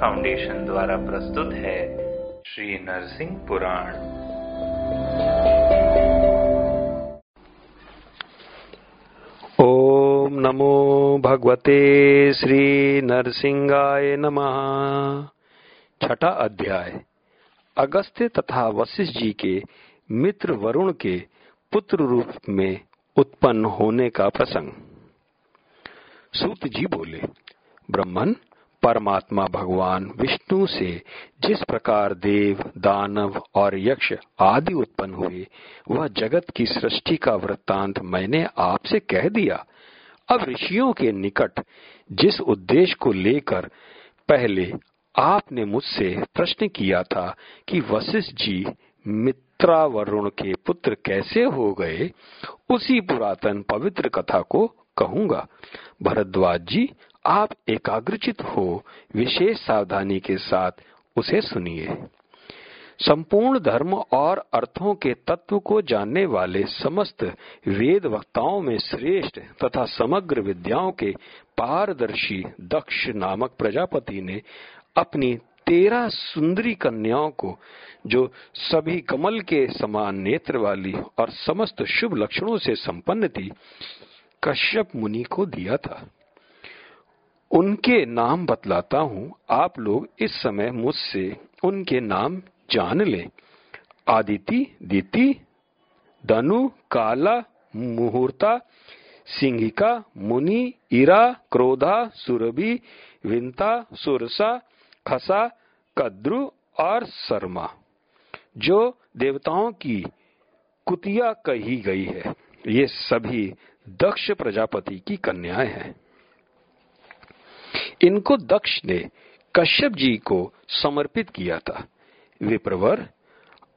Foundation द्वारा प्रस्तुत है श्री नरसिंह पुराण। ओम नमो भगवते श्री नरसिंहाय नमः। छठा अध्याय। अगस्त्य तथा वशिष्ठ जी के मित्र वरुण के पुत्र रूप में उत्पन्न होने का प्रसंग। सूत जी बोले ब्रह्मन परमात्मा भगवान विष्णु से जिस प्रकार देव, दानव और यक्ष आदि उत्पन्न हुए, वह जगत की सृष्टि का वृत्तांत मैंने आपसे कह दिया। अब ऋषियों के निकट जिस उद्देश्य को लेकर पहले आपने मुझसे प्रश्न किया था कि वशिष्ठ जी मित्रा वरुण के पुत्र कैसे हो गए, उसी पुरातन पवित्र कथा को कहूँगा। भरद्वाज जी आप एकाग्रचित हो, विशेष सावधानी के साथ उसे सुनिए। संपूर्ण धर्म और अर्थों के तत्व को जानने वाले समस्त वेद वक्ताओं में श्रेष्ठ तथा समग्र विद्याओं के पारदर्शी दक्ष नामक प्रजापति ने अपनी तेरह सुंदरी कन्याओं को, जो सभी कमल के समान नेत्र वाली और समस्त शुभ लक्षणों से संपन्न थी, कश्यप मुनि को दिया था। उनके नाम बतलाता हूँ। आप लोग इस समय मुझसे उनके नाम जान ले। आदिति, दीति दनु काला, मुहूर्ता, सिंहिका, मुनि, इरा, क्रोधा, सुरभि, विंता, सुरसा, खसा, कद्रु और शर्मा, जो देवताओं की कुतिया कही गई है। ये सभी दक्ष प्रजापति की कन्याएँ हैं। इनको दक्ष ने कश्यप जी को समर्पित किया था। विप्रवर,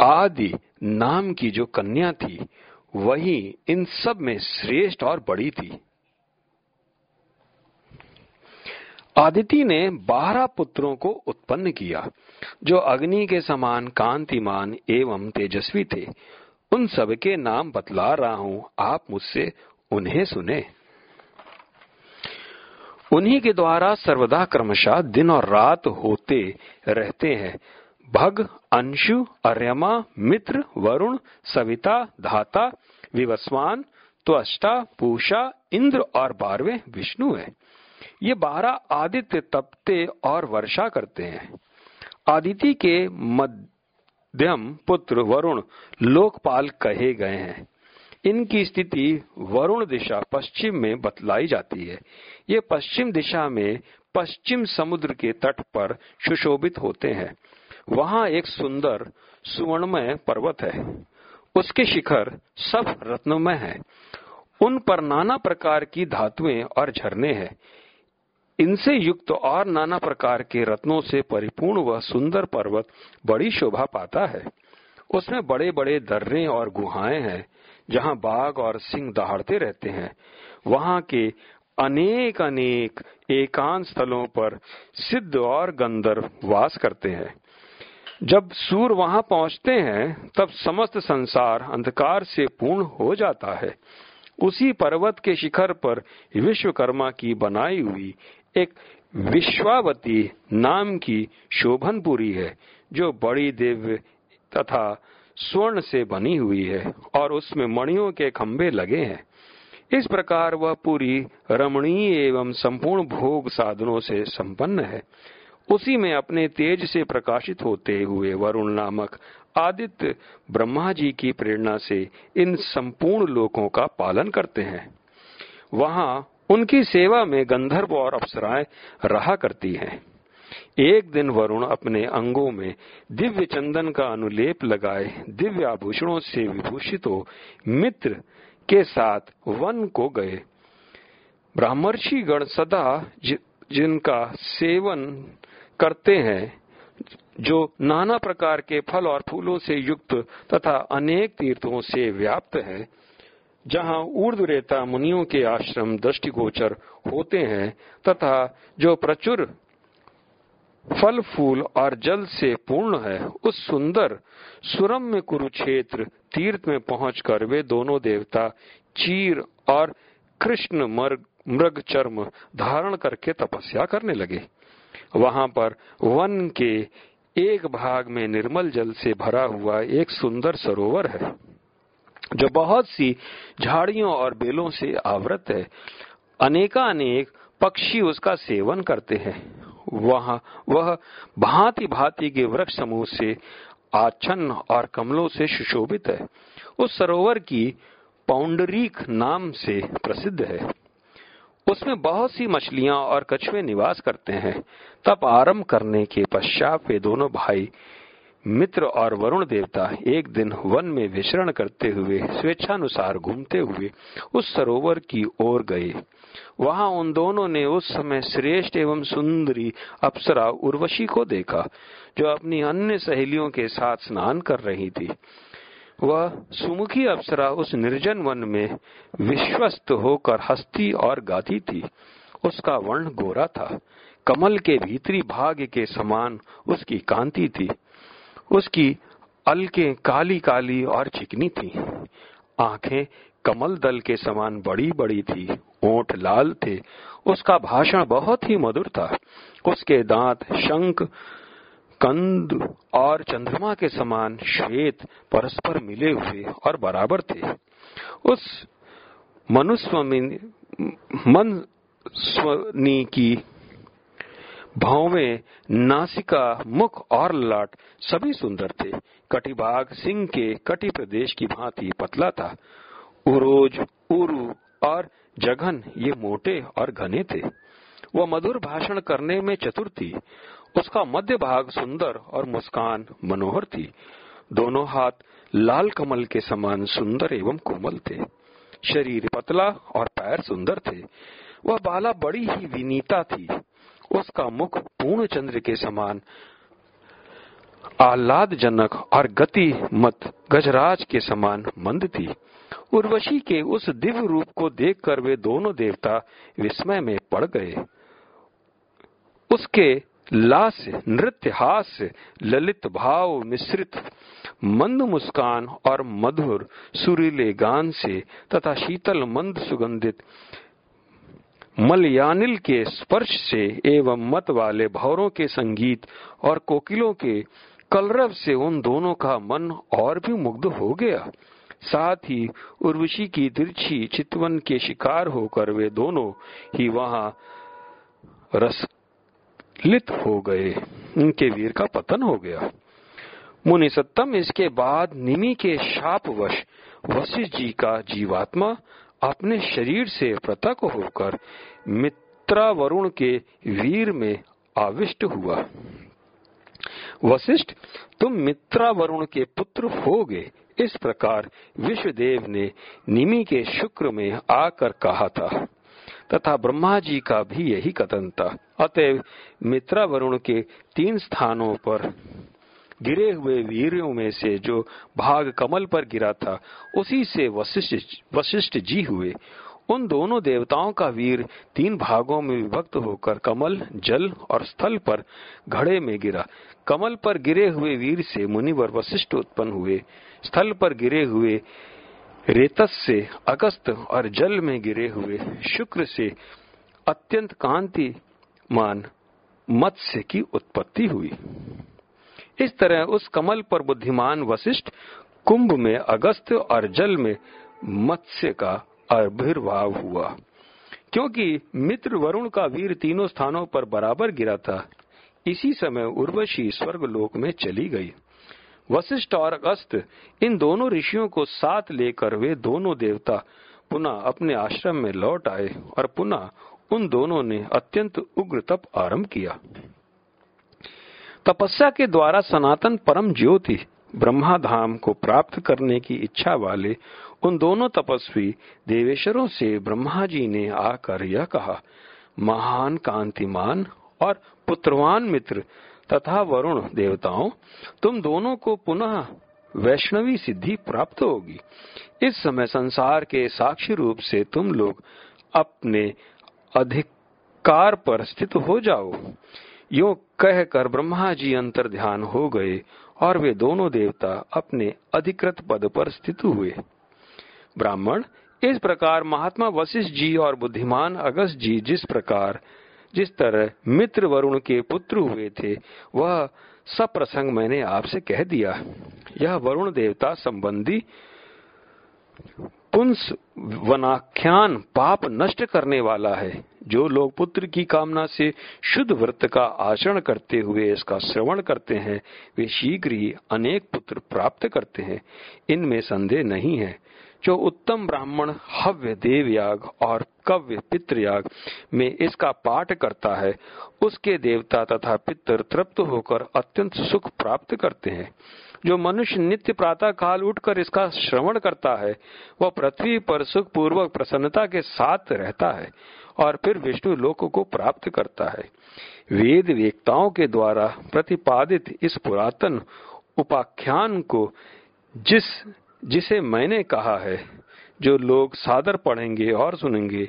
आदि नाम की जो कन्या थी, वही इन सब में श्रेष्ठ और बड़ी थी। आदिति ने बारह पुत्रों को उत्पन्न किया, जो अग्नि के समान कांतिमान एवं तेजस्वी थे। उन सब के नाम बतला रहा हूँ, आप मुझसे उन्हें सुने। उन्हीं के द्वारा सर्वदा क्रमशः दिन और रात होते रहते हैं। भग, अंशु, अर्यमा, मित्र, वरुण, सविता, धाता, विवस्वान, त्वष्टा, पूषा, इंद्र और बारहवें विष्णु है। ये बारह आदित्य तपते और वर्षा करते हैं। आदिति के मध्यम पुत्र वरुण लोकपाल कहे गए हैं। इनकी स्थिति वरुण दिशा पश्चिम में बतलाई जाती है। ये पश्चिम दिशा में पश्चिम समुद्र के तट पर सुशोभित होते हैं। वहाँ एक सुंदर सुवर्णमय पर्वत है। उसके शिखर सब रत्नमय है। उन पर नाना प्रकार की धातुएँ और झरने हैं। इनसे युक्त और नाना प्रकार के रत्नों से परिपूर्ण वह सुंदर पर्वत बड़ी शोभा पाता है। उसमें बड़े बड़े दर्रे और गुहाएँ हैं। जहाँ बाघ और सिंह दहाड़ते रहते हैं, वहाँ के अनेक अनेक एकांत स्थलों पर सिद्ध और गंधर्व वास करते हैं। जब सूर वहाँ पहुँचते हैं, तब समस्त संसार अंधकार से पूर्ण हो जाता है। उसी पर्वत के शिखर पर विश्वकर्मा की बनाई हुई एक विश्वावती नाम की शोभनपुरी है, जो बड़ी दिव्य तथा स्वर्ण से बनी हुई है और उसमें मणियों के खंभे लगे हैं। इस प्रकार वह पूरी रमणीय एवं संपूर्ण भोग साधनों से संपन्न है। उसी में अपने तेज से प्रकाशित होते हुए वरुण नामक आदित्य ब्रह्मा जी की प्रेरणा से इन संपूर्ण लोकों का पालन करते हैं। वहाँ उनकी सेवा में गंधर्व और अप्सराएँ रहा करती हैं। एक दिन वरुण अपने अंगों में दिव्य चंदन का अनुलेप लगाए, दिव्य आभूषणों से विभूषित हो, मित्र के साथ वन को गए। ब्राह्मर्षि गण सदा जिनका सेवन करते हैं, जो नाना प्रकार के फल और फूलों से युक्त तथा अनेक तीर्थों से व्याप्त है, जहाँ ऊर्ध्वरेता मुनियों के आश्रम दृष्टिगोचर होते हैं, तथा जो प्रचुर फल फूल और जल से पूर्ण है। उस सुंदर, सुरम्य कुरुक्षेत्र तीर्थ में पहुंचकर वे दोनों देवता चीर और कृष्ण मर्ग, मृग चर्म धारण करके तपस्या करने लगे। वहाँ पर वन के एक भाग में निर्मल जल से भरा हुआ एक सुंदर सरोवर है, जो बहुत सी झाड़ियों और बेलों से आवृत है। अनेकानेक पक्षी उसका सेवन करते हैं। वह वह भांति भांति के वृक्ष समूह से आच्छन्न और कमलों से सुशोभित है। उस सरोवर की पौंडरीक नाम से प्रसिद्ध है। उसमें बहुत सी मछलियाँ और कछुए निवास करते हैं। तब आरंभ करने के पश्चात वे दोनों भाई मित्र और वरुण देवता एक दिन वन में विचरण करते हुए, स्वेच्छानुसार घूमते हुए उस सरोवर की ओर गए। वहाँ उन दोनों ने उस समय श्रेष्ठ एवं सुंदरी अप्सरा उर्वशी को देखा, जो अपनी अन्य सहेलियों के साथ स्नान कर रही थी। वह सुमुखी अप्सरा उस निर्जन वन में विश्वस्त होकर हस्ती और गाती थी। उसका वर्ण गोरा था। कमल के भीतरी भाग के समान उसकी कांति थी। उसकी अलके काली काली और चिकनी थी। आँखें कमल दल के समान बड़ी बड़ी थी ओठ लाल थे। उसका भाषण बहुत ही मधुर था। उसके दांत शंख, कंद और चंद्रमा के समान श्वेत परस्पर मिले हुए और बराबर थे। उस मनुष्य मन स्वनी की भावें नासिका, मुख और लाट सभी सुंदर थे। कटिभाग सिंह के कटि प्रदेश की भांति पतला था। उरोज, उरु और जघन ये मोटे और घने थे। वह मधुर भाषण करने में चतुर थी। उसका मध्य भाग सुंदर और मुस्कान मनोहर थी। दोनों हाथ लाल कमल के समान सुंदर एवं कोमल थे। शरीर पतला और पैर सुंदर थे। वह बाला बड़ी ही विनीता थी। उसका मुख पूर्ण चंद्र के समान। आह्लाद जनक और गति मत गजराज के समान मंद थी। उर्वशी के उस दिव्य रूप को देखकर वे दोनों देवता विस्मय में पड़ गए। उसके लास्य नृत्य हास्य ललित भाव, मिश्रित मंद मुस्कान और मधुर सुरीले गान से तथा शीतल मंद सुगंधित मलयानिल के स्पर्श से एवं मत वाले भौरों के संगीत और कोकिलों के कलरव से उन दोनों का मन और भी मुग्ध हो गया। साथ ही उर्वशी की तिरछी चितवन के शिकार होकर वे दोनों ही वहाँ रसलित हो गए। उनके वीर का पतन हो गया। मुनि सत्तम इसके बाद निमी के शापवश वशिष्ठ जी का जीवात्मा अपने शरीर से पृथक होकर मित्रा वरुण के वीर में आविष्ट हुआ। वशिष्ठ, तुम मित्रा वरुण के पुत्र होगे, इस प्रकार विश्वदेव ने निमि के शुक्र में आकर कहा था, तथा ब्रह्मा जी का भी यही कथन था। अतएव मित्रा वरुण के तीन स्थानों पर गिरे हुए वीरों में से जो भाग कमल पर गिरा था, उसी से वशिष्ठ वशिष्ठ जी हुए। उन दोनों देवताओं का वीर तीन भागों में विभक्त होकर कमल, जल और स्थल पर घड़े में गिरा। कमल पर गिरे हुए वीर से मुनिवर वशिष्ठ उत्पन्न हुए। स्थल पर गिरे हुए रेतस से अगस्त और जल में गिरे हुए शुक्र से अत्यंत कांतिमान मत्स्य की उत्पत्ति हुई। इस तरह उस कमल पर बुद्धिमान वशिष्ठ कुंभ में, अगस्त और जल में मत्स्य का आविर्भाव हुआ। क्योंकि मित्र वरुण का वीर तीनों स्थानों पर बराबर गिरा था, इसी समय उर्वशी स्वर्ग लोक में चली गई। वशिष्ठ और अगस्त, इन दोनों ऋषियों को साथ लेकर वे दोनों देवता पुनः अपने आश्रम में लौट आए और पुनः उन दोनों ने अत्यंत उग्र तप आरंभ किया। तपस्या के द्वारा सनातन परम ज्योति ब्रह्मा धाम को प्राप्त करने की इच्छा वाले उन दोनों तपस्वी देवेश्वरों से ब्रह्मा जी ने आकर यह कहा, महान कांतिमान और पुत्रवान मित्र तथा वरुण देवताओं, तुम दोनों को पुनः वैष्णवी सिद्धि प्राप्त होगी। इस समय संसार के साक्षी रूप से तुम लोग अपने अधिकार पर स्थित हो जाओ। यो कहकर ब्रह्मा जी अंतर ध्यान हो गए और वे दोनों देवता अपने अधिकृत पद पर स्थित हुए। ब्राह्मण, इस प्रकार महात्मा वशिष्ठ जी और बुद्धिमान अगस्त जी जिस प्रकार, जिस तरह मित्र वरुण के पुत्र हुए थे, वह सब प्रसंग मैंने आपसे कह दिया। यह वरुण देवता संबंधी पुंस वनाख्यान पाप नष्ट करने वाला है, जो लोग पुत्र की कामना से शुद्ध व्रत का आचरण करते हुए इसका श्रवण करते हैं, वे शीघ्र ही अनेक पुत्र प्राप्त करते हैं। इनमें संदेह नहीं है, जो उत्तम ब्राह्मण हव्य देवयाग और कव्य पितृयाग में इसका पाठ करता है, उसके देवता तथा पितर तृप्त होकर अत्यंत सुख प्राप्त करते हैं। जो मनुष्य नित्य प्रातः काल उठकर इसका श्रवण करता है, वह पृथ्वी पर सुख पूर्वक प्रसन्नता के साथ रहता है और फिर विष्णु लोक को प्राप्त करता है। वेद वेक्ताओं के द्वारा प्रतिपादित इस पुरातन उपाख्यान को जिस, जिसे मैंने कहा है, जो लोग सादर पढ़ेंगे और सुनेंगे,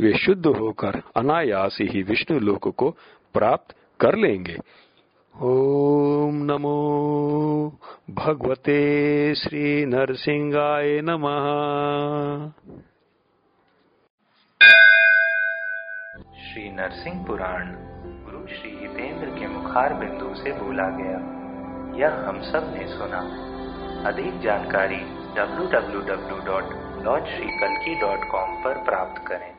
वे शुद्ध होकर अनायास ही विष्णु लोक को प्राप्त कर लेंगे। ओम नमो भगवते श्री नरसिंहाय नमः। श्री नरसिंह पुराण, गुरु श्री हितेंद्र के मुखार बिंदु से बोला गया। यह हम सबने सुना। अधिक जानकारी www.lordshrikalki.com पर प्राप्त करें।